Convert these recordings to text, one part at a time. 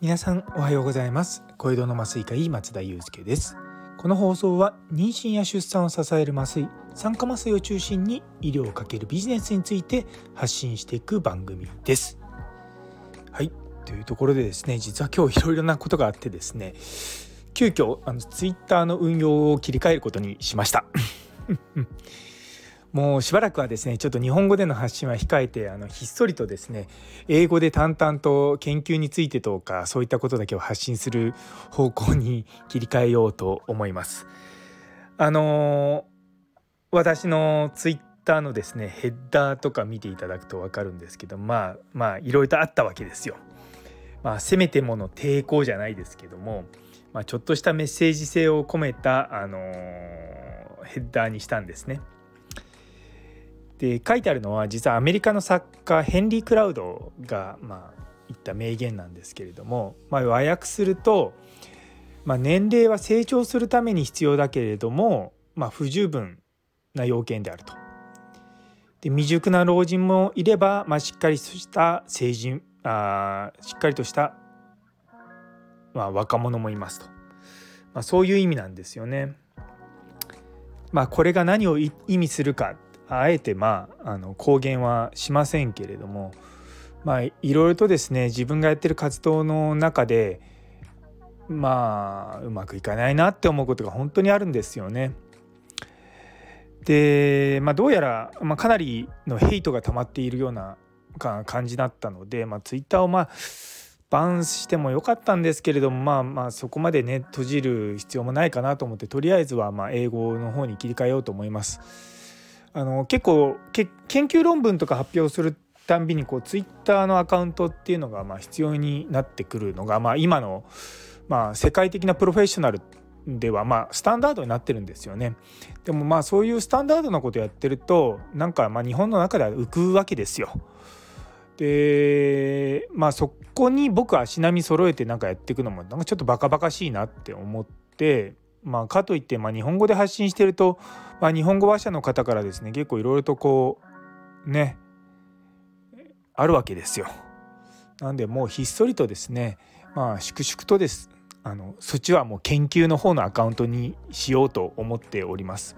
皆さんおはようございます。小江戸の麻酔科医松田祐介です。この放送は妊娠や出産を支える麻酔酸化麻酔を中心に医療をかけるビジネスについて発信していく番組です。はい。というところでですね実は今日いろいろなことがあってですね急遽あのツイッターの運用を切り替えることにしました。もうしばらくはですねちょっと日本語での発信は控えてあのひっそりとですね英語で淡々と研究についてとかそういったことだけを発信する方向に切り替えようと思います。あの私のツイッターのですねヘッダーとか見ていただくと分かるんですけどまあまあいろいろとあったわけですよ。まあ、せめてもの抵抗じゃないですけども、まあ、ちょっとしたメッセージ性を込めた、あのヘッダーにしたんですね。で書いてあるのは実はアメリカの作家ヘンリー・クラウドがまあ言った名言なんですけれども、まあ、和訳すると、まあ、年齢は成長するために必要だけれども、まあ、不十分な要件であると。で未熟な老人もいれば、まあ、しっかりとした成人あしっかりとした、まあ、若者もいますと、まあ、そういう意味なんですよね。まあ、これが何を意味するかあえてまああの公言はしませんけれどもまあいろいろとですね自分がやってる活動の中でまあうまくいかないなって思うことが本当にあるんですよね。で、まあ、どうやら、まあ、かなりのヘイトが溜まっているような感じだったので、まあ、ツイッターをまあバンしてもよかったんですけれどもまあまあそこまでね閉じる必要もないかなと思ってとりあえずはまあ英語の方に切り替えようと思います。あの結構研究論文とか発表するたんびにこうツイッターのアカウントっていうのがまあ必要になってくるのが、まあ、今のまあ世界的なプロフェッショナルではまあスタンダードになってるんですよね。でもまあそういうスタンダードなことやってるとなんかまあ日本の中では浮くわけですよ。でまあそこに僕は足並み揃えてなんかやっていくのもなんかちょっとバカバカしいなって思ってまあかといってまあ日本語で発信してるとまあ、日本語話者の方からですね結構いろいろとこうねあるわけですよ。なんでもうひっそりとですねまあ粛々とですあのそっちはもう研究の方のアカウントにしようと思っております。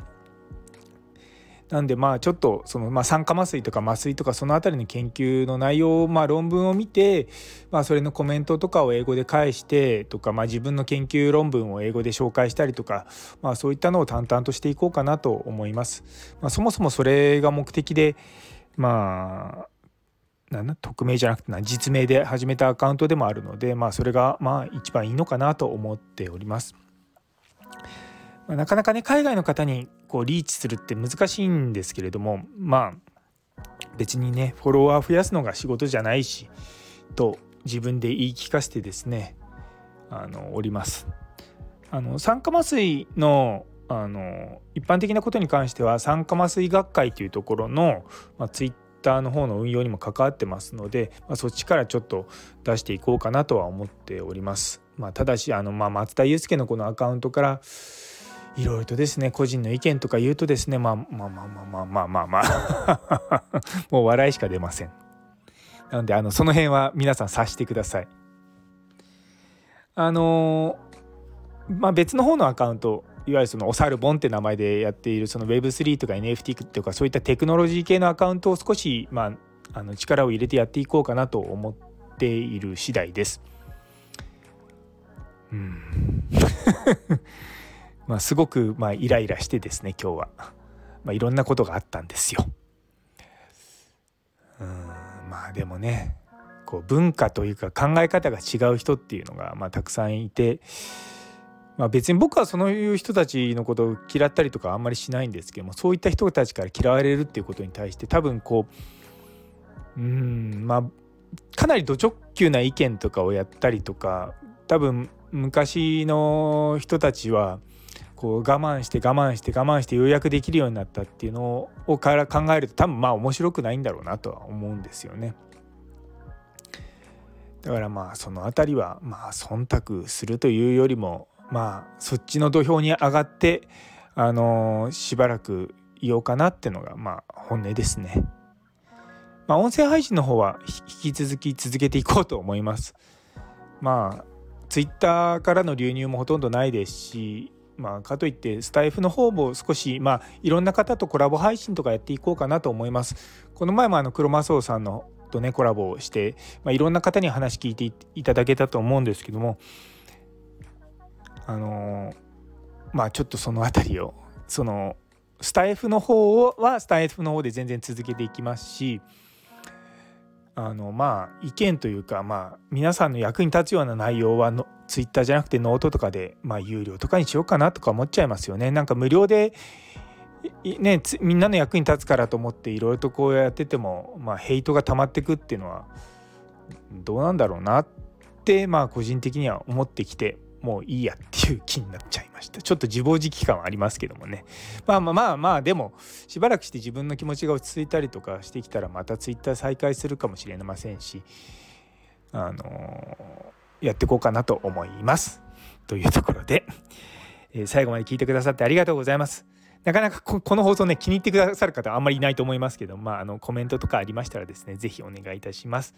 なんでまあちょっとそのまあ酸化麻酔とか麻酔とかその辺りの研究の内容をまあ論文を見てまあそれのコメントとかを英語で返してとかまあ自分の研究論文を英語で紹介したりとかまあそういったのを淡々としていこうかなと思います。まあ、そもそもそれが目的でまあなんだ匿名じゃなくてな実名で始めたアカウントでもあるのでまあそれがまあ一番いいのかなと思っております。まあ、なかなかね海外の方にこうリーチするって難しいんですけれどもまあ別にねフォロワー増やすのが仕事じゃないしと自分で言い聞かせてですねあのおります。あの酸化麻酔のあの一般的なことに関しては酸化麻酔学会というところの、まあ、ツイッターの方の運用にも関わってますので、まあ、そっちからちょっと出していこうかなとは思っております。まあ、ただしあの、まあ、松田祐介のこのアカウントからいろいろとですね個人の意見とか言うとですねまあまあまあまあまあまあまあ もう笑いしか出ません。なのであのその辺は皆さん察してください。あのまあ別の方のアカウントいわゆるそのおさるぼんって名前でやっているその Web3 とか NFT とかそういったテクノロジー系のアカウントを少し、まあ、あの力を入れてやっていこうかなと思っている次第です。うん。まあ、すごくまあイライラしてですね今日は、まあ、いろんなことがあったんですよ。うんまあでもねこう文化というか考え方が違う人っていうのがまあたくさんいて、まあ、別に僕はそういう人たちのことを嫌ったりとかあんまりしないんですけどもそういった人たちから嫌われるっていうことに対して多分こううんまあかなりド直球な意見とかをやったりとか多分昔の人たちはこう我慢して我慢して我慢してようやくできるようになったっていうのをから考えると多分まあ面白くないんだろうなとは思うんですよね。だからまあその辺りはまあ忖度するというよりもまあそっちの土俵に上がってあのしばらくいようかなってのがまあ本音ですね。まあ、音声配信の方は引き続き続けていこうと思います。まあツイッターからの流入もほとんどないですしまあ、かといってスタイフの方も少し、まあ、いろんな方とコラボ配信とかやっていこうかなと思います。この前もあのクロマスオさんのとねコラボをして、まあ、いろんな方に話聞いていただけたと思うんですけどもあのまあちょっとその辺りをそのスタイフの方はスタイフの方で全然続けていきますしあのまあ意見というかまあ皆さんの役に立つような内容はのツイッターじゃなくてノートとかでまあ有料とかにしようかなとか思っちゃいますよね。なんか無料でね、みんなの役に立つからと思っていろいろとこうやってても、まあ、ヘイトが溜まってくっていうのはどうなんだろうなってまあ個人的には思ってきてもういいやっていう気になっちゃいました。ちょっと自暴自棄感はありますけどもね。まあまあまあまあでもしばらくして自分の気持ちが落ち着いたりとかしてきたらまたツイッター再開するかもしれませんしあのー、やっていこうかなと思います。というところで、えー、最後まで聞いてくださってありがとうございます。なかなかこの放送ね気に入ってくださる方はあんまりいないと思いますけどまああのコメントとかありましたらですね是非お願いいたします。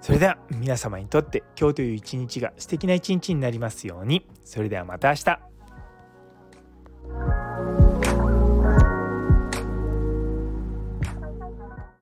それでは皆様にとって今日という一日が素敵な一日になりますように。それではまた明日。